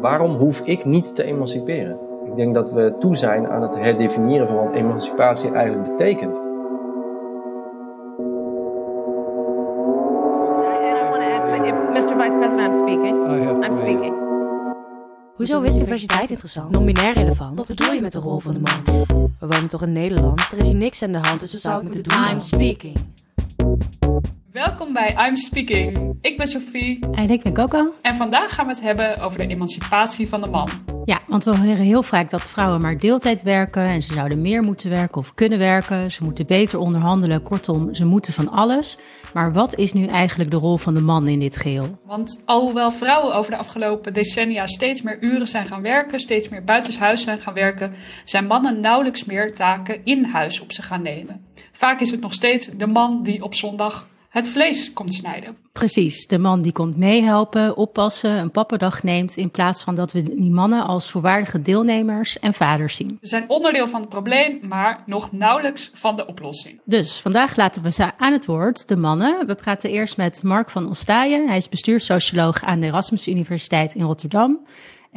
Waarom hoef ik niet te emanciperen? Ik denk dat we toe zijn aan het herdefiniëren van wat emancipatie eigenlijk betekent. Mr. Vice President, I'm speaking. I'm speaking. Hoezo is diversiteit interessant? Non-binair relevant? Wat bedoel je met de rol van de man? We wonen toch in Nederland? Er is hier niks aan de hand, dus we zouden moeten doen. I'm speaking. Welkom bij I'm Speaking. Ik ben Sophie En ik ben Coco. en vandaag gaan we het hebben over de emancipatie van de man. Ja, want we horen heel vaak dat vrouwen maar deeltijd werken en ze zouden meer moeten werken of kunnen werken. Ze moeten beter onderhandelen. Kortom, ze moeten van alles. Maar wat is nu eigenlijk de rol van de man in dit geheel? Want alhoewel vrouwen over de afgelopen decennia steeds meer uren zijn gaan werken, steeds meer buitenshuis zijn gaan werken, zijn mannen nauwelijks meer taken in huis op zich gaan nemen. Vaak is het nog steeds de man die op zondag het vlees komt snijden. Precies, de man die komt meehelpen, oppassen, een pappendag neemt, in plaats van dat we die mannen als volwaardige deelnemers en vaders zien. Ze zijn onderdeel van het probleem, maar nog nauwelijks van de oplossing. Dus vandaag laten we ze aan het woord, de mannen. We praten eerst met Mark van Ostaaien. Hij is bestuurssocioloog aan de Erasmus Universiteit in Rotterdam.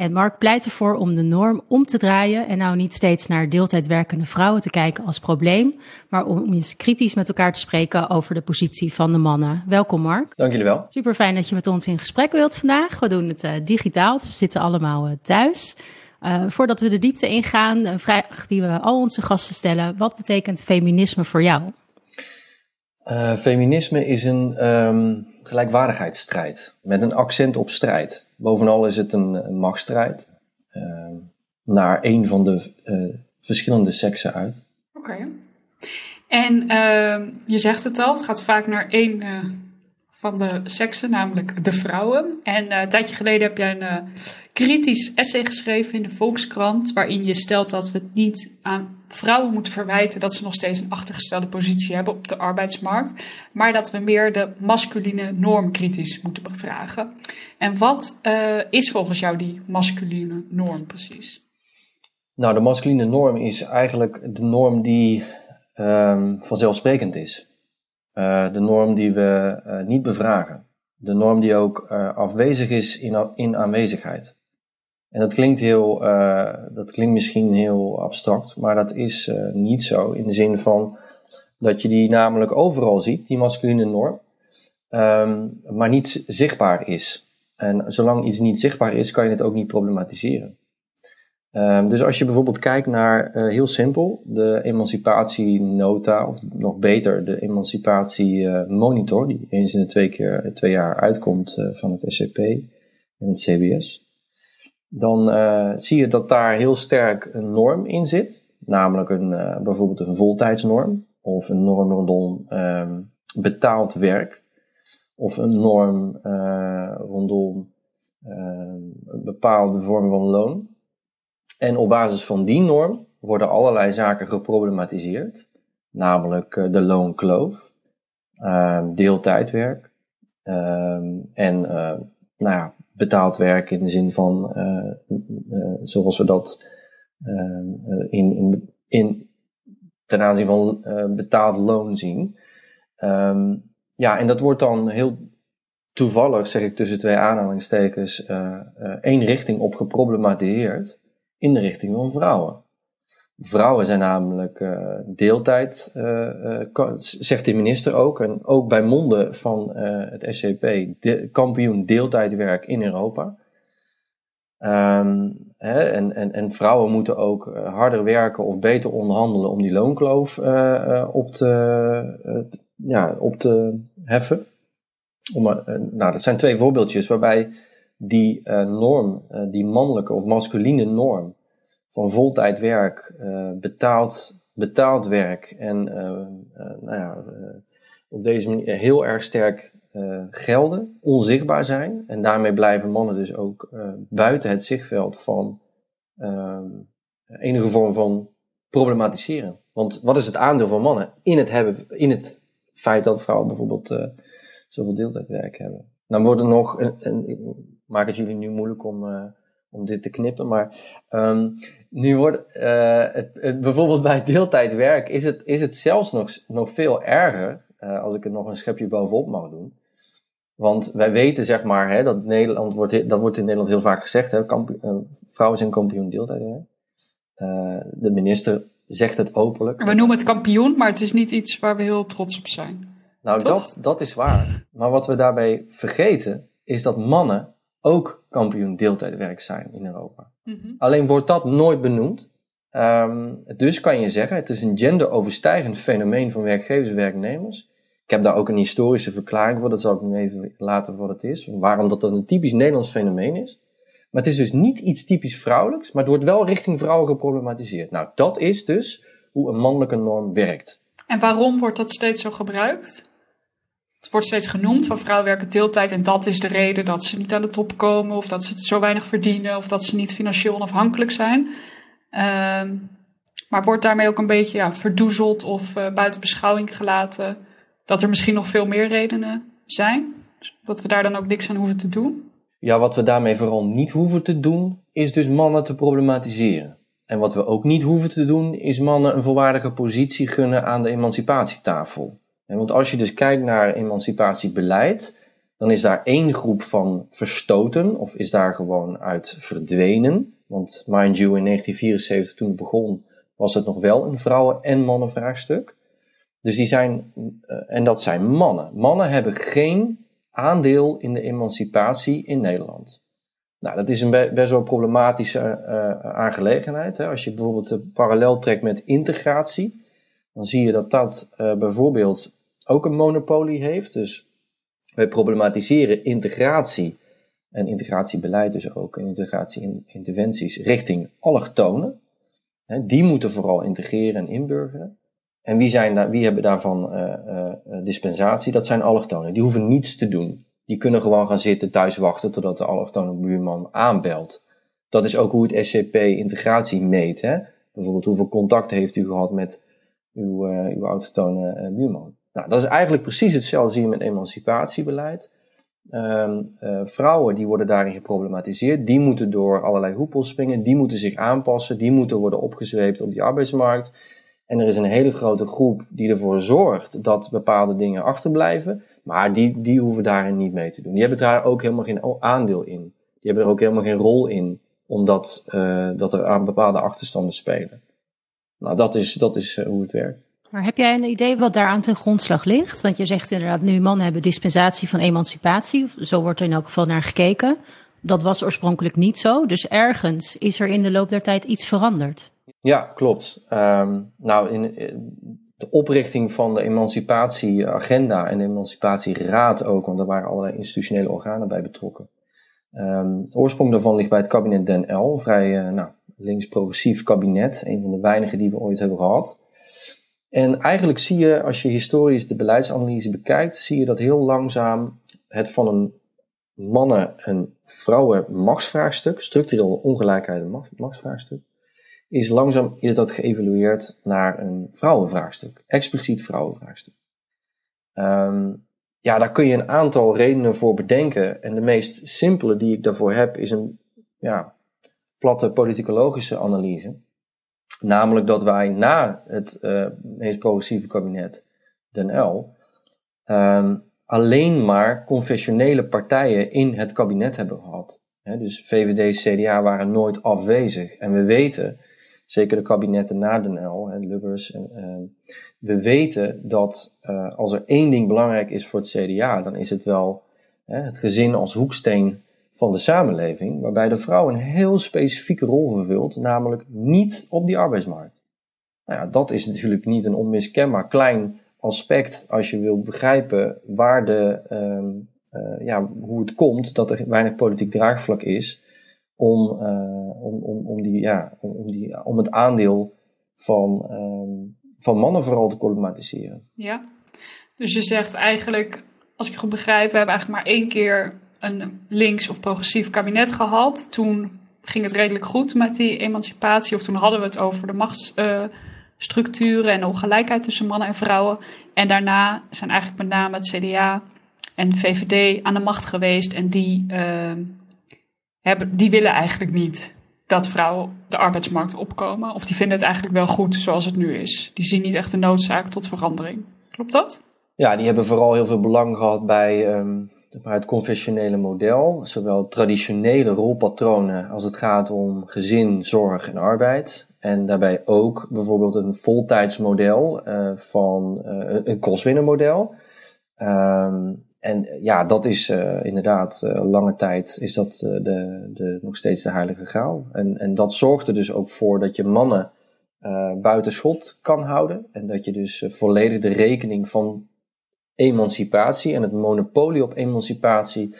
En Mark pleit ervoor om de norm om te draaien en nou niet steeds naar deeltijd werkende vrouwen te kijken als probleem, maar om eens kritisch met elkaar te spreken over de positie van de mannen. Welkom Mark. Dank jullie wel. Super fijn dat je met ons in gesprek wilt vandaag. We doen het eh, digitaal, dus we zitten allemaal eh, thuis. Eh, voordat we de diepte ingaan, een vraag die we al onze gasten stellen. Wat betekent feminisme voor jou? Feminisme is een ehm, gelijkwaardigheidsstrijd met een accent op strijd. Bovenal is het een, een machtsstrijd ehm, naar een van de eh, verschillende seksen uit. Oké. En ehm, je zegt het al, het gaat vaak naar één eh, van de seksen, namelijk de vrouwen. En eh, een tijdje geleden heb jij een eh, kritisch essay geschreven in de Volkskrant, waarin je stelt dat we het niet aan vrouwen moeten verwijten dat ze nog steeds een achtergestelde positie hebben op de arbeidsmarkt, maar dat we meer de masculine norm kritisch moeten bevragen. En wat eh, is volgens jou die masculine norm precies? Nou, de masculine norm is eigenlijk de norm die ehm, vanzelfsprekend is. Eh, de norm die we eh, niet bevragen. De norm die ook eh, afwezig is in, in aanwezigheid. En dat klinkt, heel, dat klinkt misschien heel abstract, maar dat is niet zo. In de zin van dat je die namelijk overal ziet, die masculine norm, ehm, maar niet zichtbaar is. En zolang iets niet zichtbaar is, kan je het ook niet problematiseren. Ehm, dus als je bijvoorbeeld kijkt naar, eh, heel simpel, de emancipatienota, of nog beter, de emancipatiemonitor, die eens in de twee, keer, twee jaar uitkomt eh, van het SCP en het CBS, dan eh, zie je dat daar heel sterk een norm in zit, namelijk een, eh, bijvoorbeeld een voltijdsnorm, of een norm rondom ehm, betaald werk, of een norm eh, rondom ehm, bepaalde vorm van loon. En op basis van die norm worden allerlei zaken geproblematiseerd, namelijk eh, de loonkloof, ehm, deeltijdwerk ehm, en eh, nou ja, betaald werk in de zin van eh, zoals we dat ehm, eh, in, in, ten aanzien van betaald loon zien. Ja, en dat wordt dan heel toevallig, zeg ik tussen twee aanhalingstekens, één richting op geproblematiseerd in de richting van vrouwen. Vrouwen zijn namelijk eh, deeltijd, ka- zegt de minister ook, en ook bij monden van het SCP, de, kampioen deeltijdwerk in Europa. Ehm, hè, en, en, en vrouwen moeten ook harder werken of beter onderhandelen om die loonkloof op, te, ja, op te heffen. Om, nou, dat zijn twee voorbeeldjes waarbij die eh, norm, eh, die mannelijke of masculine norm van voltijd werk, eh, betaald, betaald werk en nou ja, op deze manier heel erg sterk gelden, onzichtbaar zijn. En daarmee blijven mannen dus ook buiten het zichtveld van enige vorm van problematiseren. Want wat is het aandeel van mannen in het, hebben, in het feit dat vrouwen bijvoorbeeld zoveel deeltijdwerk hebben? Dan wordt het nog, en, en ik maak het jullie nu moeilijk om, eh, om dit te knippen, maar ehm, nu wordt eh, het, het, bijvoorbeeld bij deeltijdwerk is het, is het zelfs nog, nog veel erger, eh, als ik er nog een schepje bovenop mag doen. Want wij weten, zeg maar, hè, dat, Nederland wordt, dat wordt in Nederland heel vaak gezegd. Hè, kampioen, vrouwen zijn kampioen deeltijd. De minister zegt het openlijk. We noemen het kampioen, maar het is niet iets waar we heel trots op zijn. Nou, dat, dat is waar. Maar wat we daarbij vergeten, is dat mannen ook kampioen deeltijdwerk zijn in Europa. Mm -hmm. Alleen wordt dat nooit benoemd. Um, dus kan je zeggen, het is een genderoverstijgend fenomeen van werkgevers en werknemers. Ik heb daar ook een historische verklaring voor, dat zal ik nu even laten wat het is. Waarom dat een typisch Nederlands fenomeen is. Maar het is dus niet iets typisch vrouwelijks, maar het wordt wel richting vrouwen geproblematiseerd. Nou, dat is dus hoe een mannelijke norm werkt. En waarom wordt dat steeds zo gebruikt? Het wordt steeds genoemd van vrouwen werken deeltijd en dat is de reden dat ze niet aan de top komen of dat ze zo weinig verdienen of dat ze niet financieel onafhankelijk zijn. Uh, maar wordt daarmee ook een beetje ja, verdoezeld of uh, buiten beschouwing gelaten dat er misschien nog veel meer redenen zijn? Dat we daar dan ook niks aan hoeven te doen? Ja, wat we daarmee vooral niet hoeven te doen, is dus mannen te problematiseren. En wat we ook niet hoeven te doen, is mannen een volwaardige positie gunnen aan de emancipatietafel. Want als je dus kijkt naar emancipatiebeleid, dan is daar één groep van verstoten, of is daar gewoon uit verdwenen. Want mind you, in 1974 toen het begon, was het nog wel een vrouwen- en mannenvraagstuk. Dus die zijn, uh, en dat zijn mannen. Mannen hebben geen aandeel in de emancipatie in Nederland. Nou, dat is een best wel problematische uh, aangelegenheid. Hè. Als je bijvoorbeeld parallel trekt met integratie, dan zie je dat dat bijvoorbeeld ook een monopolie heeft. Dus wij problematiseren integratie en integratiebeleid dus ook en integratie-interventies richting allochtonen. Die moeten vooral integreren en inburgeren. En wie, zijn daar, wie hebben daarvan uh, uh, dispensatie? Dat zijn allochtonen. Die hoeven niets te doen. Die kunnen gewoon gaan zitten thuis wachten totdat de allochtone buurman aanbelt. Dat is ook hoe het SCP integratie meet. Hè? Bijvoorbeeld hoeveel contact heeft u gehad met uw, uw autochtone buurman. Nou, dat is eigenlijk precies hetzelfde zie je met emancipatiebeleid. Um, uh, vrouwen die worden daarin geproblematiseerd. Die moeten door allerlei hoepels springen. Die moeten zich aanpassen. Die moeten worden opgezweept op die arbeidsmarkt. En er is een hele grote groep die ervoor zorgt dat bepaalde dingen achterblijven. Maar die, die hoeven daarin niet mee te doen. Die hebben daar ook helemaal geen aandeel in. Die hebben er ook helemaal geen rol in. Omdat uh, dat er aan bepaalde achterstanden spelen. Nou, dat is, dat is uh, hoe het werkt. Maar heb jij een idee wat daaraan ten grondslag ligt? Want je zegt inderdaad, nu mannen hebben dispensatie van emancipatie. Zo wordt er in elk geval naar gekeken. Dat was oorspronkelijk niet zo. Dus ergens is er in de loop der tijd iets veranderd. Ja, klopt. Um, nou, in de oprichting van de emancipatieagenda en de emancipatieraad ook, want er waren allerlei institutionele organen bij betrokken. Um, de oorsprong daarvan ligt bij het kabinet Den L, vrij uh, nou, links-progressief kabinet, een van de weinigen die we ooit hebben gehad. En eigenlijk zie je, als je historisch de beleidsanalyse bekijkt, zie je dat heel langzaam het van een mannen- en vrouwen machtsvraagstuk, structureel ongelijkheid en machtsvraagstuk, is langzaam is dat geëvalueerd naar een vrouwenvraagstuk, expliciet vrouwenvraagstuk. Um, ja, daar kun je een aantal redenen voor bedenken. En de meest simpele die ik daarvoor heb, is een ja, platte politicologische analyse. Namelijk dat wij na het uh, meest progressieve kabinet, Den L, um, alleen maar confessionele partijen in het kabinet hebben gehad. Dus VVD, CDA waren nooit afwezig. En we weten, zeker de kabinetten na Den L, he, Lubbers, en, uh, we weten dat uh, als er één ding belangrijk is voor het CDA, dan is het wel het gezin als hoeksteen van de samenleving, waarbij de vrouw een heel specifieke rol vervult, namelijk niet op die arbeidsmarkt. Nou ja, dat is natuurlijk niet een onmiskenbaar klein aspect als je wil begrijpen waar de, um, uh, ja, hoe het komt dat er weinig politiek draagvlak is om, uh, om, om, om, die, ja, om, die, om het aandeel van, um, van mannen vooral te problematiseren. Ja, dus je zegt eigenlijk, als ik goed begrijp, we hebben eigenlijk maar één keer een links of progressief kabinet gehad. Toen ging het redelijk goed met die emancipatie. Of toen hadden we het over de machtsstructuren uh, en ongelijkheid tussen mannen en vrouwen. En daarna zijn eigenlijk met name het CDA en VVD aan de macht geweest. En die, uh, hebben, die willen eigenlijk niet dat vrouwen de arbeidsmarkt opkomen. Of die vinden het eigenlijk wel goed zoals het nu is. Die zien niet echt de noodzaak tot verandering. Klopt dat? Ja, die hebben vooral heel veel belang gehad bij maar het conventionele model, zowel traditionele rolpatronen als het gaat om gezin, zorg en arbeid. En daarbij ook bijvoorbeeld een voltijdsmodel uh, van uh, een kostwinnermodel. Um, en ja, dat is uh, inderdaad lange tijd is dat de, de, nog steeds de heilige graal. En, en dat zorgt er dus ook voor dat je mannen buiten schot kan houden. En dat je dus volledig de rekening van emancipatie en het monopolie op emancipatie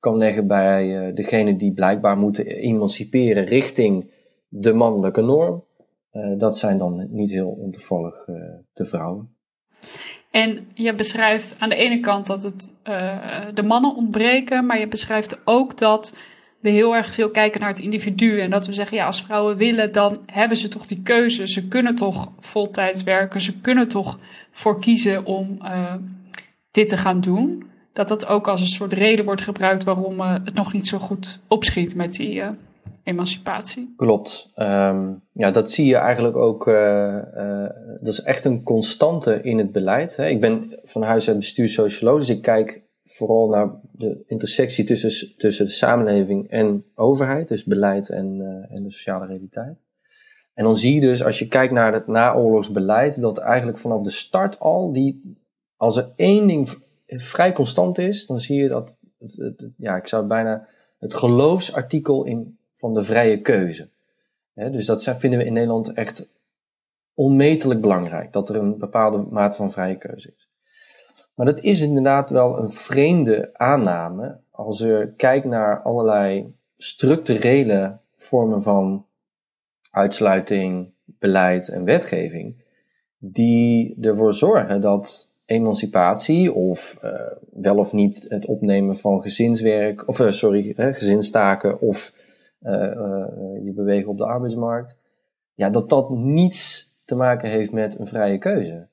kan leggen bij uh, degene die blijkbaar moeten emanciperen richting de mannelijke norm. Uh, dat zijn dan niet heel ontoevallig uh, de vrouwen. En je beschrijft aan de ene kant dat het de mannen ontbreken, maar je beschrijft ook dat we heel erg veel kijken naar het individu. En dat we zeggen, ja, als vrouwen willen, dan hebben ze toch die keuze. Ze kunnen toch voltijds werken, ze kunnen toch voor kiezen om dit te gaan doen, dat dat ook als een soort reden wordt gebruikt waarom uh, het nog niet zo goed opschiet met die uh, emancipatie. Klopt. Um, ja, dat zie je eigenlijk ook. Uh, dat is echt een constante in het beleid. Hè. Ik ben van huis uit bestuurssocioloog, dus ik kijk vooral naar de intersectie tussen, tussen de samenleving en overheid, dus beleid en, en de sociale realiteit. En dan zie je dus, als je kijkt naar het naoorlogsbeleid, dat eigenlijk vanaf de start al die als er één ding vrij constant is, dan zie je dat, ja, ik zou bijna het geloofsartikel in, van de vrije keuze. dus dat vinden we in Nederland echt onmetelijk belangrijk, dat er een bepaalde mate van vrije keuze is. Maar dat is inderdaad wel een vreemde aanname als je kijkt naar allerlei structurele vormen van uitsluiting, beleid en wetgeving, die ervoor zorgen dat emancipatie of uh, wel of niet het opnemen van gezinswerk, of uh, sorry, uh, gezinstaken of je bewegen op de arbeidsmarkt, ja, dat dat niets te maken heeft met een vrije keuze.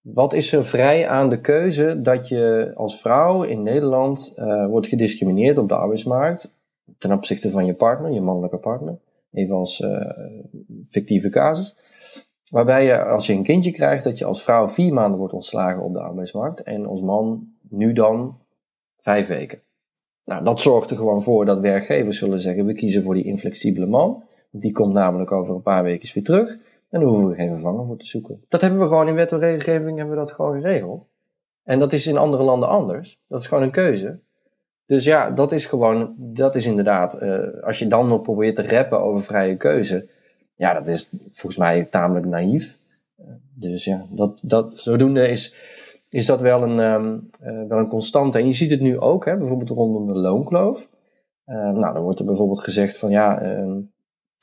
Wat is er vrij aan de keuze dat je als vrouw in Nederland wordt gediscrimineerd op de arbeidsmarkt ten opzichte van je partner, je mannelijke partner, even als fictieve casus? Waarbij je, als je een kindje krijgt, dat je als vrouw vier maanden wordt ontslagen op de arbeidsmarkt en als man nu dan vijf weken. Nou, dat zorgt er gewoon voor dat werkgevers zullen zeggen: we kiezen voor die inflexibele man. Die komt namelijk over een paar weken weer terug. En daar hoeven we geen vervanger voor te zoeken. Dat hebben we gewoon in wet en regelgeving hebben we dat gewoon geregeld. En dat is in andere landen anders. Dat is gewoon een keuze. Dus ja, dat is gewoon, dat is inderdaad, uh, als je dan nog probeert te rappen over vrije keuze, ja, dat is volgens mij tamelijk naïef. Dus ja, dat, dat, zodoende is, is dat wel een, um, wel een constante. En je ziet het nu ook, hè, bijvoorbeeld rondom de loonkloof. Uh, nou, dan wordt er bijvoorbeeld gezegd van ja, uh,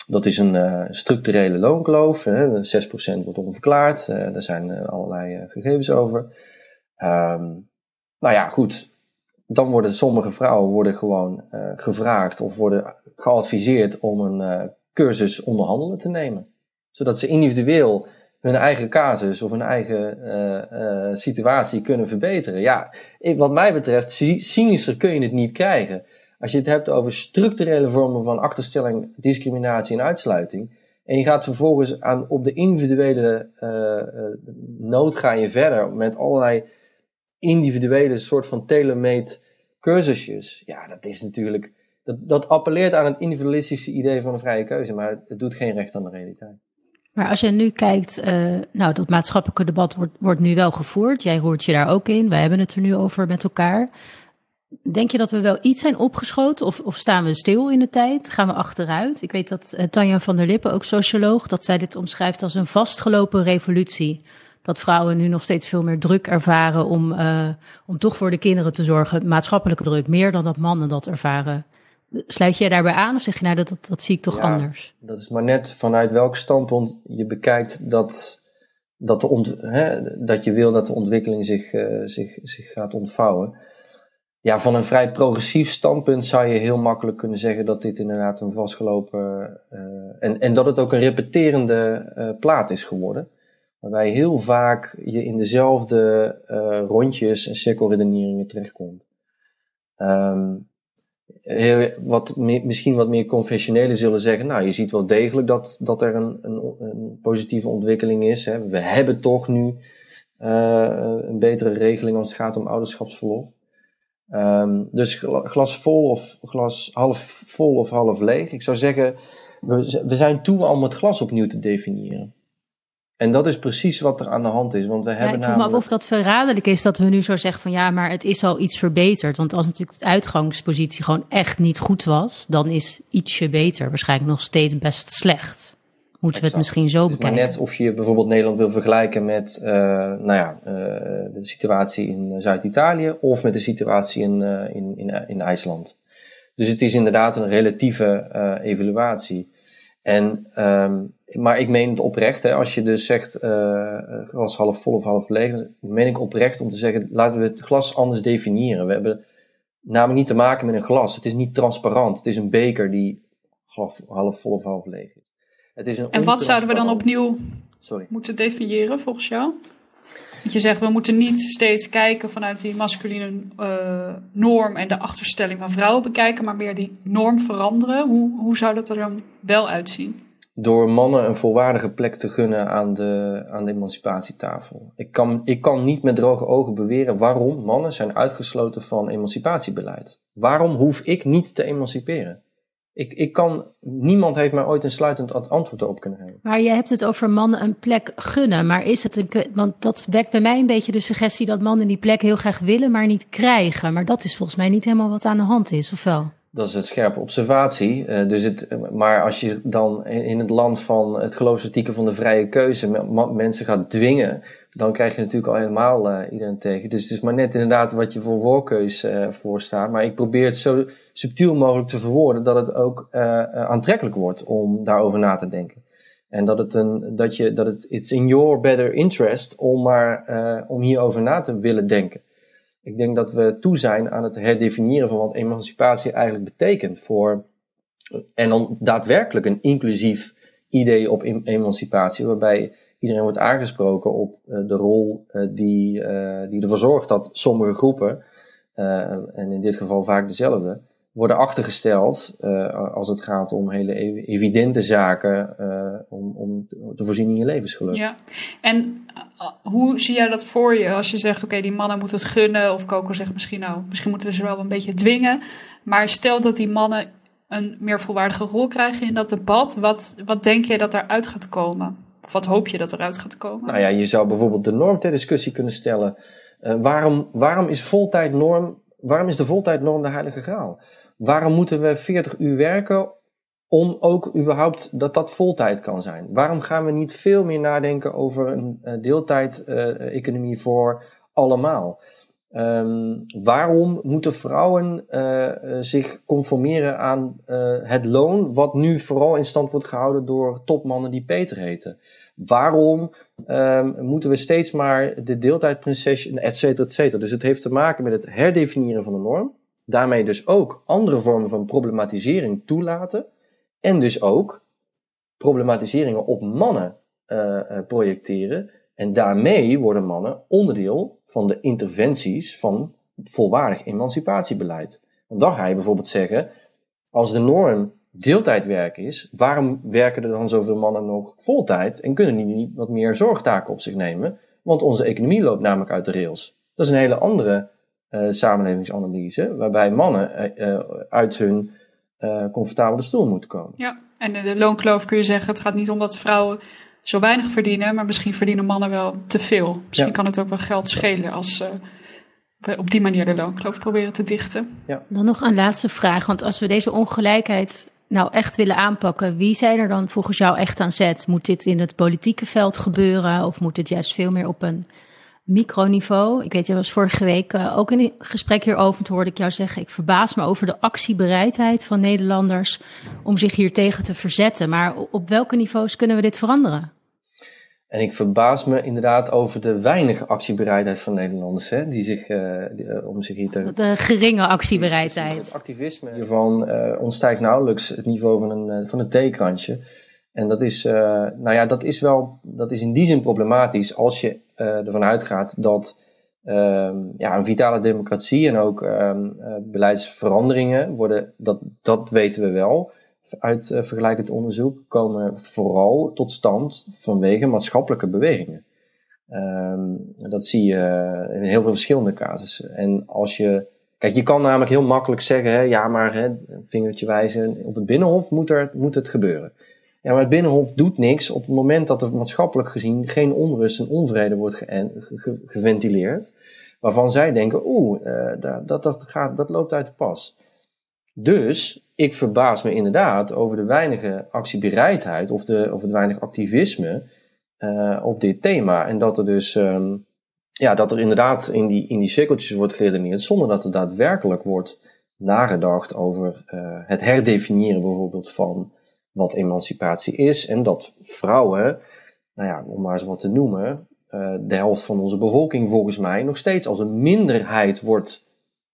dat is een uh, structurele loonkloof. Hè, 6% wordt onverklaard. daar zijn allerlei gegevens over. Nou ja, goed. Dan worden sommige vrouwen worden gewoon gevraagd of worden geadviseerd om een cursus onderhandelen te nemen. Zodat ze individueel hun eigen casus of hun eigen uh, situatie kunnen verbeteren. Ja, wat mij betreft, cynischer kun je het niet krijgen. Als je het hebt over structurele vormen van achterstelling, discriminatie en uitsluiting. En je gaat vervolgens aan, op de individuele uh, nood ga je verder met allerlei individuele soort van tailor-made cursusjes. Ja, dat is natuurlijk dat, dat appelleert aan het individualistische idee van een vrije keuze, maar het doet geen recht aan de realiteit. Maar als je nu kijkt, uh, nou, dat maatschappelijke debat wordt, wordt nu wel gevoerd. Jij hoort je daar ook in. Wij hebben het er nu over met elkaar. Denk je dat we wel iets zijn opgeschoten of, of staan we stil in de tijd? Gaan we achteruit? Ik weet dat uh, Tanja van der Lippen, ook socioloog, dat zij dit omschrijft als een vastgelopen revolutie. Dat vrouwen nu nog steeds veel meer druk ervaren om, uh, om toch voor de kinderen te zorgen. Maatschappelijke druk, meer dan dat mannen dat ervaren. Sluit jij daarbij aan of zeg je nou dat, dat, dat zie ik toch anders? Dat is maar net vanuit welk standpunt je bekijkt dat, dat, de ont, hè, dat je wil dat de ontwikkeling zich, uh, zich, zich gaat ontvouwen. Ja, van een vrij progressief standpunt zou je heel makkelijk kunnen zeggen dat dit inderdaad een vastgelopen. Uh, en, en dat het ook een repeterende uh, plaat is geworden. Waarbij heel vaak je in dezelfde rondjes en cirkelredeneringen terechtkomt. Um, heel, wat misschien wat meer confessionele zullen zeggen, nou, je ziet wel degelijk dat, dat er een, een, een positieve ontwikkeling is. Hè. We hebben toch nu uh, een betere regeling als het gaat om ouderschapsverlof. Ehm, dus gla- glas vol of glas half vol of half leeg. Ik zou zeggen, we, we zijn toe om het glas opnieuw te definiëren. En dat is precies wat er aan de hand is. Want we Ja, hebben ik vroeg me af namelijk... of dat verraderlijk is dat we nu zo zeggen van ja, maar het is al iets verbeterd. Want als natuurlijk de uitgangspositie gewoon echt niet goed was, dan is ietsje beter waarschijnlijk nog steeds best slecht. Moeten we het misschien zo Het is maar bekijken? net of je bijvoorbeeld Nederland wil vergelijken met eh, nou ja, eh, de situatie in Zuid-Italië of met de situatie in, eh, in, in, in IJsland. Dus het is inderdaad een relatieve evaluatie. En, ehm, maar ik meen het oprecht, hè, als je dus zegt eh, eh, glas half vol of half leeg, dan meen ik oprecht om te zeggen, laten we het glas anders definiëren. We hebben namelijk niet te maken met een glas. Het is niet transparant. Het is een beker die half, half vol of half leeg is. Het is een En wat zouden we dan opnieuw Sorry. moeten definiëren volgens jou? Je zegt, we moeten niet steeds kijken vanuit die masculine eh, norm en de achterstelling van vrouwen bekijken, maar meer die norm veranderen. Hoe, hoe zou dat er dan wel uitzien? Door mannen een volwaardige plek te gunnen aan de, aan de emancipatietafel. Ik kan, ik kan niet met droge ogen beweren waarom mannen zijn uitgesloten van emancipatiebeleid. Waarom hoef ik niet te emanciperen? Ik, ik kan, niemand heeft mij ooit een sluitend ant- antwoord erop kunnen geven. Maar je hebt het over mannen een plek gunnen. Maar is het een. Want dat wekt bij mij een beetje de suggestie dat mannen die plek heel graag willen, maar niet krijgen. Maar dat is volgens mij niet helemaal wat aan de hand is, of wel? Dat is een scherpe observatie. Eh, dus het, maar als je dan in het land van het geloofsartikel van de vrije keuze mensen gaat dwingen, dan krijg je natuurlijk al helemaal eh, iedereen tegen. Dus het is maar net inderdaad wat je voor voorkeus eh voorstaat. Maar ik probeer het zo subtiel mogelijk te verwoorden dat het ook eh, aantrekkelijk wordt om daarover na te denken. En dat het een, dat je, dat het, it's in your better interest om maar, om hierover na te willen denken. Ik denk dat we toe zijn aan het herdefiniëren van wat emancipatie eigenlijk betekent voor, en dan daadwerkelijk een inclusief idee op em- emancipatie, waarbij iedereen wordt aangesproken op eh, de rol eh, die, eh, die ervoor zorgt dat sommige groepen, en in dit geval vaak dezelfde, worden achtergesteld als het gaat om hele ev- evidente zaken om, om te voorzien in je levensgeluk. Ja. En hoe zie jij dat voor je als je zegt, oké, die mannen moeten het gunnen, of Coco zegt misschien nou, misschien moeten we ze wel een beetje dwingen. Maar stel dat die mannen een meer volwaardige rol krijgen in dat debat, wat, wat denk je dat daaruit gaat komen? Wat hoop je dat eruit gaat komen? Nou ja, je zou bijvoorbeeld de norm ter discussie kunnen stellen. Eh, waarom, waarom is voltijdnorm, waarom is de voltijdnorm de heilige graal? Waarom moeten we 40 uur werken om ook überhaupt dat dat voltijd kan zijn? Waarom gaan we niet veel meer nadenken over een uh, deeltijd-economie voor allemaal? Um, waarom moeten vrouwen uh, zich conformeren aan uh, het loon, wat nu vooral in stand wordt gehouden door topmannen die Peter heten? Waarom um, moeten we steeds maar de deeltijdprinses, et cetera, et cetera? Dus het heeft te maken met het herdefiniëren van de norm. Daarmee dus ook andere vormen van problematisering toelaten. En dus ook problematiseringen op mannen uh, projecteren. En daarmee worden mannen onderdeel van de interventies van volwaardig emancipatiebeleid. Want dan ga je bijvoorbeeld zeggen, als de norm deeltijdwerk is, waarom werken er dan zoveel mannen nog voltijd en kunnen die niet wat meer zorgtaken op zich nemen? Want onze economie loopt namelijk uit de rails. Dat is een hele andere uh, samenlevingsanalyse, waarbij mannen uh, uit hun comfortabele stoel moeten komen. Ja, en in de loonkloof kun je zeggen, het gaat niet om dat vrouwen zo weinig verdienen, maar misschien verdienen mannen wel te veel. Misschien ja. kan het ook wel geld schelen als uh, we op die manier de loonkloof proberen te dichten. Ja. Dan nog een laatste vraag, want als we deze ongelijkheid nou echt willen aanpakken, wie zijn er dan volgens jou echt aan zet? Moet dit in het politieke veld gebeuren of moet dit juist veel meer op een microniveau? Ik weet, je was vorige week uh, ook in een gesprek hierover, toen hoorde ik jou zeggen, ik verbaas me over de actiebereidheid van Nederlanders om zich hier tegen te verzetten. Maar op welke niveaus kunnen we dit veranderen? En ik verbaas me inderdaad over de weinige actiebereidheid van Nederlanders, hè, die zich, uh, die, uh, om zich hier te... De geringe actiebereidheid. Het activisme hiervan ontstijgt nauwelijks het niveau van een, van een theekrantje. En dat is, nou ja, dat is wel, dat is in die zin problematisch als je ervan uitgaat dat um, ja, een vitale democratie en ook um, beleidsveranderingen worden, dat, dat weten we wel uit uh, vergelijkend onderzoek, komen vooral tot stand vanwege maatschappelijke bewegingen. Um, dat zie je in heel veel verschillende casussen. En als je Kijk, je kan namelijk heel makkelijk zeggen, hè, ja, maar hè, vingertje wijzen, op het binnenhof moet, er, moet het gebeuren. Ja, maar het binnenhof doet niks op het moment dat er maatschappelijk gezien geen onrust en onvrede wordt ge ge geventileerd. Waarvan zij denken, oeh, uh, dat, dat, gaat, dat loopt uit de pas. Dus ik verbaas me inderdaad over de weinige actiebereidheid of, de, of het weinig activisme uh, op dit thema. En dat er dus um, ja, dat er inderdaad in die, in die cirkeltjes wordt geredeneerd zonder dat er daadwerkelijk wordt nagedacht over uh, het herdefiniëren bijvoorbeeld van wat emancipatie is. En dat vrouwen, nou ja, om maar eens wat te noemen, uh, de helft van onze bevolking volgens mij nog steeds als een minderheid wordt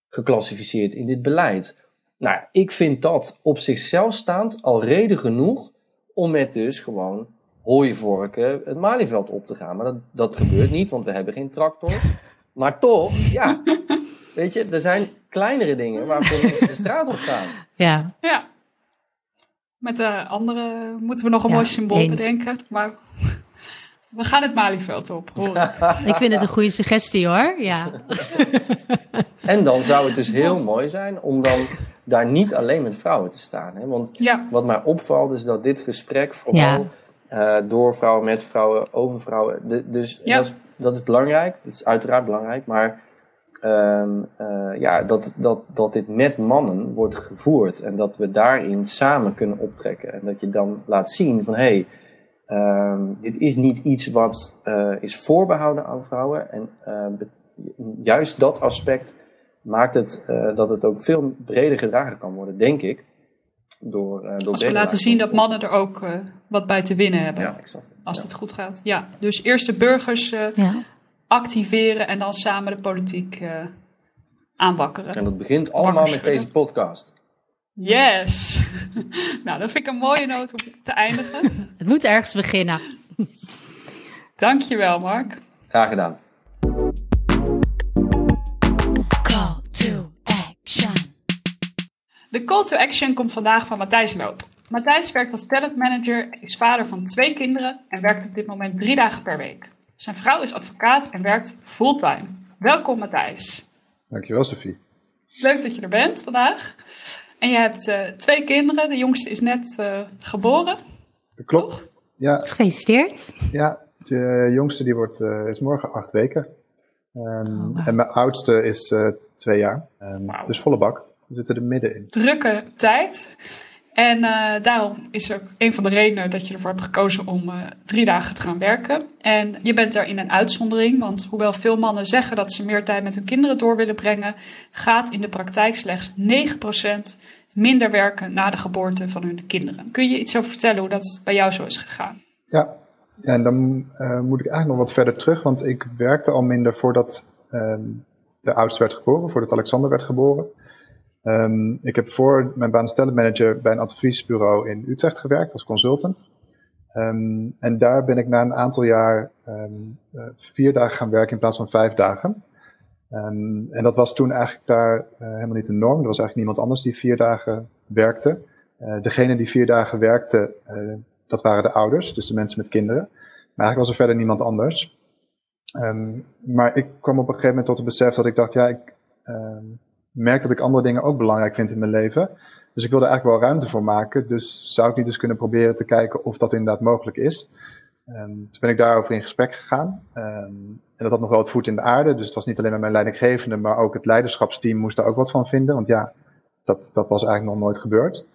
geclassificeerd in dit beleid. Nou, ik vind dat op zichzelf staand al reden genoeg om met dus gewoon hooivorken het Malieveld op te gaan. Maar dat, dat gebeurt niet, want we hebben geen tractors. Maar toch, ja, weet je, er zijn kleinere dingen waarvoor mensen de straat op gaan. Ja. Ja. Met de andere moeten we nog een mooi symbool bedenken. Maar we gaan het Malieveld op. ik vind het een goede suggestie hoor. Ja. en dan zou het dus heel mooi zijn om dan daar niet alleen met vrouwen te staan. Hè? Want ja. wat mij opvalt is dat dit gesprek vooral uh, door vrouwen, met vrouwen, over vrouwen. De, dus ja. dat, is, dat is belangrijk. Dat is uiteraard belangrijk. Maar um, uh, ja, dat, dat, dat dit met mannen wordt gevoerd. En dat we daarin samen kunnen optrekken. En dat je dan laat zien van hé, hey, um, dit is niet iets wat uh, is voorbehouden aan vrouwen. En juist dat aspect maakt het dat het ook veel breder gedragen kan worden, denk ik. Door, uh, door Als we laten zien dat mannen er ook uh, wat bij te winnen hebben. Ja, exact. Als ja. het goed gaat. Ja, dus eerst de burgers uh, ja. Activeren en dan samen de politiek aanwakkeren. En dat begint allemaal met deze podcast. Yes! nou, dat vind ik een mooie noot om te eindigen. het moet ergens beginnen. Dankjewel, Mark. Graag gedaan. Call to action. De call to action komt vandaag van Matthijs Loop. Matthijs werkt als talentmanager, is vader van twee kinderen en werkt op dit moment drie dagen per week. Zijn vrouw is advocaat en werkt fulltime. Welkom Matthijs. Dankjewel Sophie. Leuk dat je er bent vandaag. En je hebt uh, twee kinderen, de jongste is net uh, geboren. Dat klopt. Toch? Ja. Gefeliciteerd. Ja, de jongste die wordt, uh, is morgen acht weken. Um, oh, wow. En mijn oudste is twee jaar. Um, wow. Dus volle bak. We zitten er middenin. Drukke tijd. En uh, daarom is ook een van de redenen dat je ervoor hebt gekozen om uh, drie dagen te gaan werken. En je bent daarin een uitzondering, want hoewel veel mannen zeggen dat ze meer tijd met hun kinderen door willen brengen, gaat in de praktijk slechts 9% minder werken na de geboorte van hun kinderen. Kun je iets over vertellen hoe dat bij jou zo is gegaan? Ja, ja en dan uh, moet ik eigenlijk nog wat verder terug, want ik werkte al minder voordat de oudste werd geboren, voordat Alexander werd geboren. Um, ik heb voor mijn baan als talentmanager bij een adviesbureau in Utrecht gewerkt als consultant. Um, en daar ben ik na een aantal jaar um, uh, vier dagen gaan werken in plaats van vijf dagen. en dat was toen eigenlijk daar uh, helemaal niet de norm. Er was eigenlijk niemand anders die vier dagen werkte. Uh, degene die vier dagen werkte, dat waren de ouders, dus de mensen met kinderen. Maar eigenlijk was er verder niemand anders. maar ik kwam op een gegeven moment tot het besef dat ik dacht, ja, ik merk dat ik andere dingen ook belangrijk vind in mijn leven. Dus ik wilde eigenlijk wel ruimte voor maken. Dus zou ik niet eens kunnen proberen te kijken of dat inderdaad mogelijk is. Um, toen ben ik daarover in gesprek gegaan. Um, en dat had nog wel het voet in de aarde. Dus het was niet alleen maar mijn leidinggevende, maar ook het leiderschapsteam moest daar ook wat van vinden. Want ja, dat, dat was eigenlijk nog nooit gebeurd.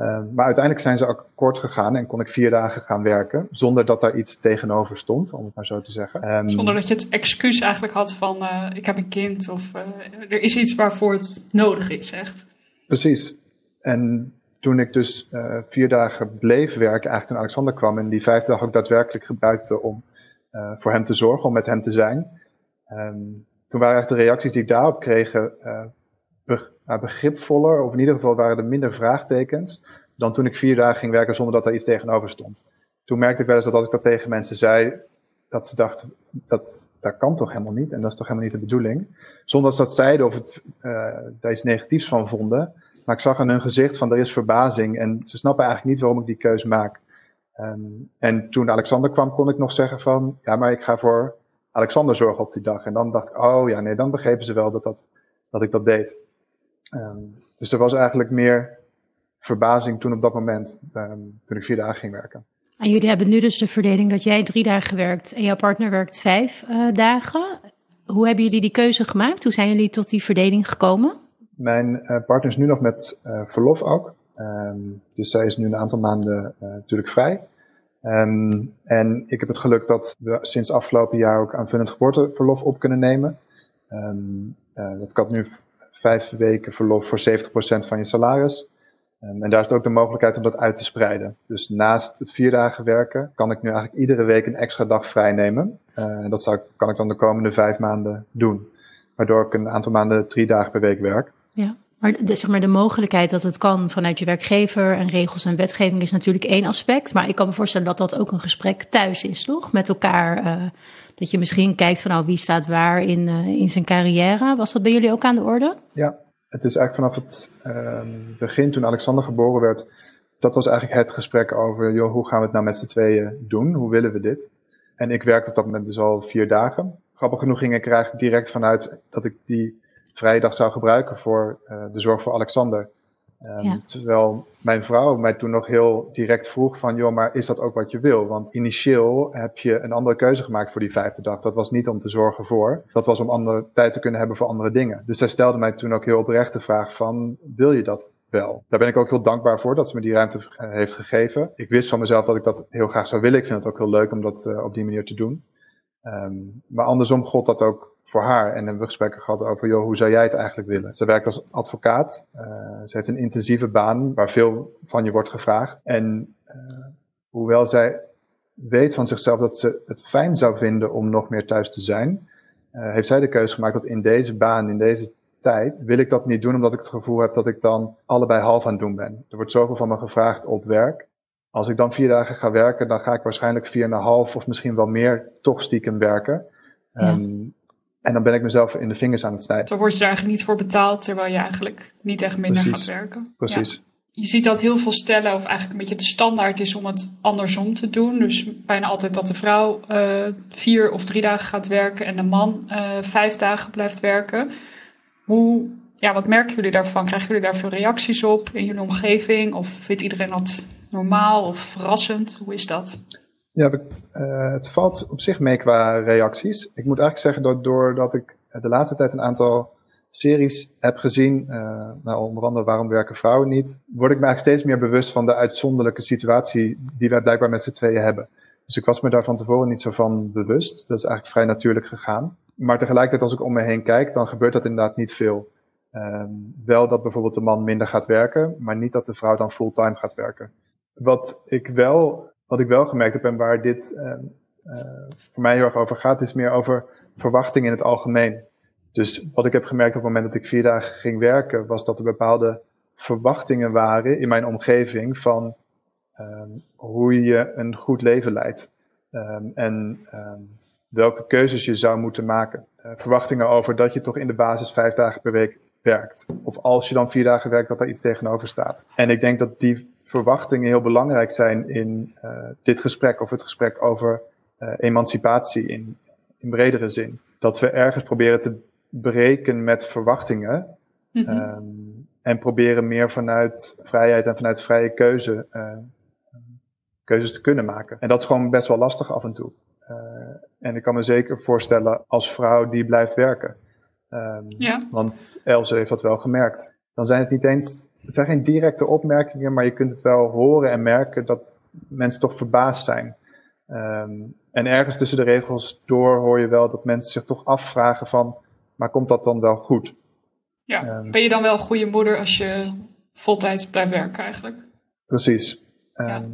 Um, maar uiteindelijk zijn ze akkoord gegaan en kon ik vier dagen gaan werken. Zonder dat daar iets tegenover stond, om het maar zo te zeggen. zonder dat je het excuus eigenlijk had van uh, ik heb een kind of uh, er is iets waarvoor het nodig is, echt. Precies. En toen ik dus uh, vier dagen bleef werken, eigenlijk toen Alexander kwam en die vijf dagen ook daadwerkelijk gebruikte om voor hem te zorgen, om met hem te zijn. Um, toen waren eigenlijk de reacties die ik daarop kreeg begripvoller, of in ieder geval waren er minder vraagtekens dan toen ik vier dagen ging werken zonder dat er iets tegenover stond. Toen merkte ik wel eens dat als ik dat tegen mensen zei, dat ze dachten, dat, dat kan toch helemaal niet en dat is toch helemaal niet de bedoeling. Zonder dat ze dat zeiden of het, uh, daar iets negatiefs van vonden. Maar ik zag aan hun gezicht van er is verbazing en ze snappen eigenlijk niet waarom ik die keuze maak. Um, en toen Alexander kwam kon ik nog zeggen van, ja maar ik ga voor Alexander zorgen op die dag. En dan dacht ik, oh ja nee, dan begrepen ze wel dat, dat, dat ik dat deed. Ehm, dus er was eigenlijk meer verbazing toen op dat moment, ehm, toen ik vier dagen ging werken. En jullie hebben nu dus de verdeling dat jij drie dagen werkt en jouw partner werkt vijf uh, dagen. Hoe hebben jullie die keuze gemaakt? Hoe zijn jullie tot die verdeling gekomen? Mijn uh, partner is nu nog met uh, verlof ook. Um, dus zij is nu een aantal maanden natuurlijk vrij. Um, en ik heb het geluk dat we sinds afgelopen jaar ook aanvullend geboorteverlof op kunnen nemen. Um, dat kan nu vijf weken verlof voor 70% van je salaris. Um, en daar is ook de mogelijkheid om dat uit te spreiden. Dus naast het vier dagen werken kan ik nu eigenlijk iedere week een extra dag vrij nemen. Uh, en dat zou, kan ik dan de komende vijf maanden doen. Waardoor ik een aantal maanden drie dagen per week werk. Ja. Maar de, zeg maar de mogelijkheid dat het kan vanuit je werkgever en regels en wetgeving is natuurlijk één aspect. Maar ik kan me voorstellen dat dat ook een gesprek thuis is, toch? Met elkaar. Uh, dat je misschien kijkt van nou, wie staat waar in, uh, in zijn carrière. Was dat bij jullie ook aan de orde? Ja, het is eigenlijk vanaf het uh, begin toen Alexander geboren werd. Dat was eigenlijk het gesprek over, joh, hoe gaan we het nou met z'n tweeën doen? Hoe willen we dit? En ik werkte op dat moment dus al vier dagen. Grappig genoeg ging ik er eigenlijk direct vanuit dat ik die vrijdag zou gebruiken voor uh, de zorg voor Alexander. Um, ja. Terwijl mijn vrouw mij toen nog heel direct vroeg van, joh, maar is dat ook wat je wil? Want initieel heb je een andere keuze gemaakt voor die vijfde dag. Dat was niet om te zorgen voor, dat was om andere tijd te kunnen hebben voor andere dingen. Dus zij stelde mij toen ook heel oprecht de vraag van, wil je dat wel? Daar ben ik ook heel dankbaar voor dat ze me die ruimte heeft gegeven. Ik wist van mezelf dat ik dat heel graag zou willen. Ik vind het ook heel leuk om dat uh, op die manier te doen. Um, maar andersom gold dat ook voor haar. En hebben we gesprekken gehad over, joh, hoe zou jij het eigenlijk willen? Ze werkt als advocaat. Uh, ze heeft een intensieve baan waar veel van je wordt gevraagd. En uh, hoewel zij weet van zichzelf dat ze het fijn zou vinden om nog meer thuis te zijn, uh, heeft zij de keuze gemaakt dat in deze baan, in deze tijd, wil ik dat niet doen omdat ik het gevoel heb dat ik dan allebei half aan het doen ben. Er wordt zoveel van me gevraagd op werk. Als ik dan vier dagen ga werken, dan ga ik waarschijnlijk vier en een half of misschien wel meer toch stiekem werken. Ja. Um, en dan ben ik mezelf in de vingers aan het snijden. Dan word je er eigenlijk niet voor betaald, terwijl je eigenlijk niet echt minder Precies. gaat werken. Precies. Ja. Je ziet dat heel veel stellen, of eigenlijk een beetje de standaard is om het andersom te doen. Dus bijna altijd dat de vrouw uh, vier of drie dagen gaat werken en de man uh, vijf dagen blijft werken. Hoe, ja, wat merken jullie daarvan? Krijgen jullie daar veel reacties op in jullie omgeving? Of vindt iedereen dat normaal of verrassend? Hoe is dat? Ja, uh, het valt op zich mee qua reacties. Ik moet eigenlijk zeggen dat doordat ik de laatste tijd een aantal series heb gezien, uh, nou, onder andere Waarom werken vrouwen niet, word ik me eigenlijk steeds meer bewust van de uitzonderlijke situatie die wij blijkbaar met z'n tweeën hebben. Dus ik was me daar van tevoren niet zo van bewust. Dat is eigenlijk vrij natuurlijk gegaan. Maar tegelijkertijd als ik om me heen kijk, dan gebeurt dat inderdaad niet veel. Um, wel dat bijvoorbeeld de man minder gaat werken, maar niet dat de vrouw dan fulltime gaat werken. Wat ik wel wat ik wel gemerkt heb en waar dit uh, uh, voor mij heel erg over gaat, is meer over verwachting in het algemeen. Dus wat ik heb gemerkt op het moment dat ik vier dagen ging werken, was dat er bepaalde verwachtingen waren in mijn omgeving van um, hoe je een goed leven leidt. Um, en welke keuzes je zou moeten maken. Uh, verwachtingen over dat je toch in de basis vijf dagen per week werkt. Of als je dan vier dagen werkt, dat daar iets tegenover staat. En ik denk dat die verwachtingen heel belangrijk zijn in uh, dit gesprek of het gesprek over uh, emancipatie in, in bredere zin. Dat we ergens proberen te breken met verwachtingen mm -hmm. um, en proberen meer vanuit vrijheid en vanuit vrije keuze uh, keuzes te kunnen maken. En dat is gewoon best wel lastig af en toe. en ik kan me zeker voorstellen als vrouw die blijft werken. Um, ja. Want Else heeft dat wel gemerkt. Dan zijn het niet eens het zijn geen directe opmerkingen, maar je kunt het wel horen en merken dat mensen toch verbaasd zijn. Um, en ergens tussen de regels door hoor je wel dat mensen zich toch afvragen van, maar komt dat dan wel goed? Ja, um, ben je dan wel een goede moeder als je voltijds blijft werken eigenlijk? Precies. Um, ja.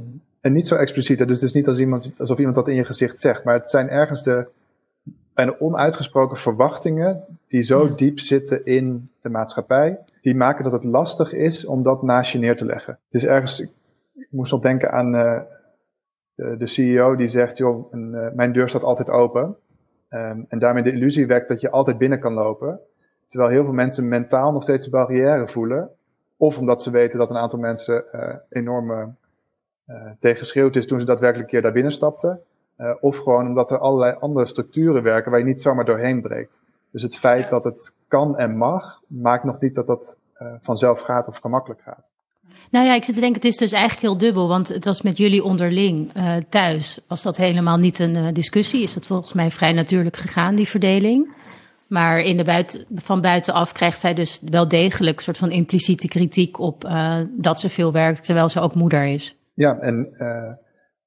En niet zo expliciet, dus het is niet als iemand, alsof iemand dat in je gezicht zegt, maar het zijn ergens de bijna onuitgesproken verwachtingen die zo ja. diep zitten in de maatschappij, die maken dat het lastig is om dat naast je neer te leggen. Het is ergens, ik, moest nog denken aan uh, de, de, CEO die zegt, joh, een, uh, mijn deur staat altijd open. Um, en daarmee de illusie wekt dat je altijd binnen kan lopen. Terwijl heel veel mensen mentaal nog steeds een barrière voelen. Of omdat ze weten dat een aantal mensen uh, enorme tegenschreeuwd is toen ze daadwerkelijk een keer daar binnen stapten. Uh, of gewoon omdat er allerlei andere structuren werken waar je niet zomaar doorheen breekt. Dus het feit ja. dat het kan en mag, maakt nog niet dat dat uh, vanzelf gaat of gemakkelijk gaat. Nou ja, ik zit te denken, het is dus eigenlijk heel dubbel. Want het was met jullie onderling uh, thuis. Was dat helemaal niet een uh, discussie? Is dat volgens mij vrij natuurlijk gegaan, die verdeling? Maar in de buiten, van buitenaf krijgt zij dus wel degelijk een soort van impliciete kritiek op uh, dat ze veel werkt, terwijl ze ook moeder is. Ja, en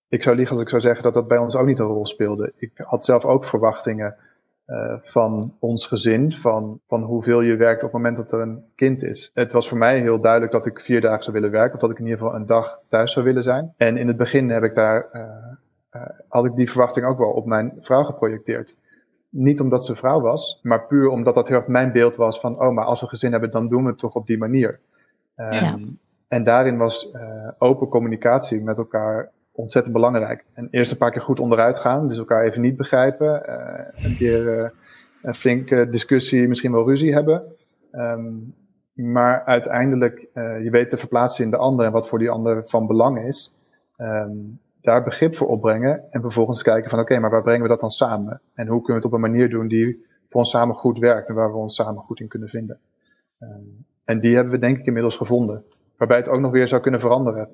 ik zou liegen als ik zou zeggen dat dat bij ons ook niet een rol speelde. Ik had zelf ook verwachtingen uh, van ons gezin, van, van hoeveel je werkt op het moment dat er een kind is. Het was voor mij heel duidelijk dat ik vier dagen zou willen werken, of dat ik in ieder geval een dag thuis zou willen zijn. En in het begin heb ik daar, uh, uh, had ik die verwachting ook wel op mijn vrouw geprojecteerd. Niet omdat ze vrouw was, maar puur omdat dat heel erg mijn beeld was van, oh, maar als we gezin hebben, dan doen we het toch op die manier. Um, ja. En daarin was open communicatie met elkaar ontzettend belangrijk. En eerst een paar keer goed onderuit gaan, dus elkaar even niet begrijpen. Uh, een keer uh, een flinke discussie, misschien wel ruzie hebben. Um, maar uiteindelijk, uh, je weet te verplaatsen in de ander en wat voor die ander van belang is. Um, daar begrip voor opbrengen en vervolgens kijken van oké, maar waar brengen we dat dan samen? En hoe kunnen we het op een manier doen die voor ons samen goed werkt en waar we ons samen goed in kunnen vinden? Um, en die hebben we denk ik inmiddels gevonden. Waarbij het ook nog weer zou kunnen veranderen.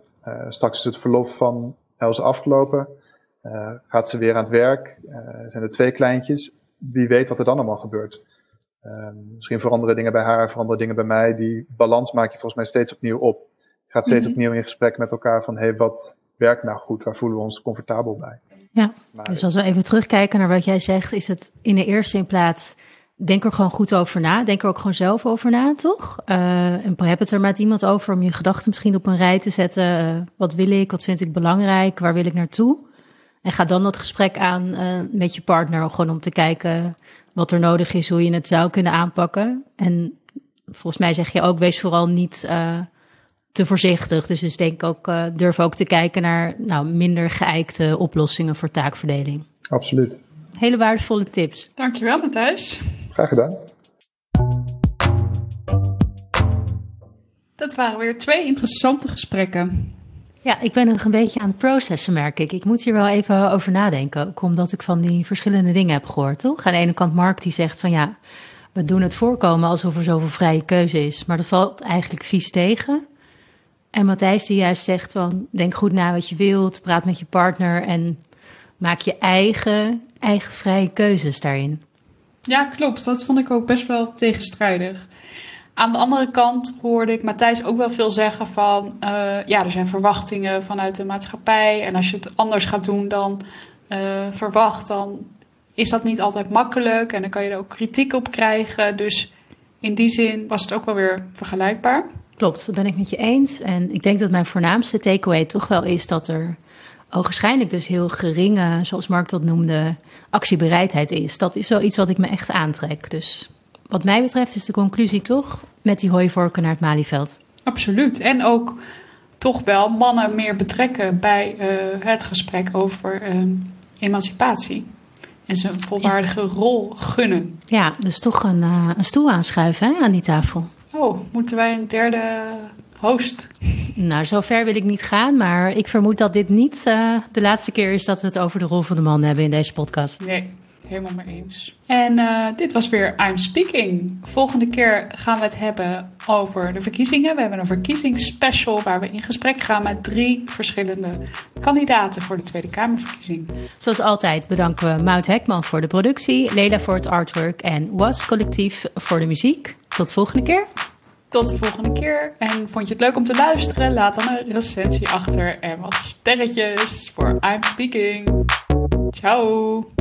straks is het verlof van Els afgelopen. Uh, gaat ze weer aan het werk? Uh, zijn er twee kleintjes? Wie weet wat er dan allemaal gebeurt. Uh, misschien veranderen dingen bij haar, veranderen dingen bij mij. Die balans maak je volgens mij steeds opnieuw op. Je gaat steeds mm -hmm. opnieuw in gesprek met elkaar van, hey, wat werkt nou goed? Waar voelen we ons comfortabel bij? Ja, maar dus als we even terugkijken naar wat jij zegt, is het in de eerste plaats denk er gewoon goed over na. Denk er ook gewoon zelf over na, toch? Uh, en heb het er met iemand over om je gedachten misschien op een rij te zetten. Uh, wat wil ik? Wat vind ik belangrijk? Waar wil ik naartoe? En ga dan dat gesprek aan uh, met je partner, gewoon om te kijken wat er nodig is, hoe je het zou kunnen aanpakken. En volgens mij zeg je ook, wees vooral niet te voorzichtig. Dus, dus denk ook, durf ook te kijken naar nou, minder geëikte oplossingen voor taakverdeling. Absoluut. Hele waardevolle tips. Dankjewel, Matthijs. Graag gedaan. Dat waren weer twee interessante gesprekken. Ja, ik ben nog een beetje aan het processen, merk ik. Ik moet hier wel even over nadenken. Ook omdat ik van die verschillende dingen heb gehoord, toch? Aan de ene kant Mark die zegt van ja, we doen het voorkomen alsof er zoveel vrije keuze is. Maar dat valt eigenlijk vies tegen. En Matthijs die juist zegt van denk goed na wat je wilt, praat met je partner en maak je eigen, eigen vrije keuzes daarin. Ja, klopt. Dat vond ik ook best wel tegenstrijdig. Aan de andere kant hoorde ik Matthijs ook wel veel zeggen van... Uh, ja, er zijn verwachtingen vanuit de maatschappij. En als je het anders gaat doen dan uh, verwacht, dan is dat niet altijd makkelijk. En dan kan je er ook kritiek op krijgen. Dus in die zin was het ook wel weer vergelijkbaar. Klopt, dat ben ik met je eens. En ik denk dat mijn voornaamste takeaway toch wel is dat er ogenschijnlijk dus heel geringe, zoals Mark dat noemde, actiebereidheid is. Dat is zoiets wat ik me echt aantrek. Dus wat mij betreft is de conclusie toch met die hooivorken naar het Malieveld. Absoluut. En ook toch wel mannen meer betrekken bij uh, het gesprek over uh, emancipatie. En ze een volwaardige ja. rol gunnen. Ja, dus toch een, uh, een stoel aanschuiven hè, aan die tafel. Oh, moeten wij een derde host. Nou, zover wil ik niet gaan, maar ik vermoed dat dit niet uh, de laatste keer is dat we het over de rol van de man hebben in deze podcast. Nee, helemaal mee eens. En uh, dit was weer I'm Speaking. Volgende keer gaan we het hebben over de verkiezingen. We hebben een verkiezingsspecial waar we in gesprek gaan met drie verschillende kandidaten voor de Tweede Kamerverkiezing. Zoals altijd bedanken we Mout Hekman voor de productie, Lela voor het artwork en Was Collectief voor de muziek. Tot de volgende keer. Tot de volgende keer. En vond je het leuk om te luisteren? Laat dan een recensie achter en wat sterretjes voor I'm Speaking. Ciao!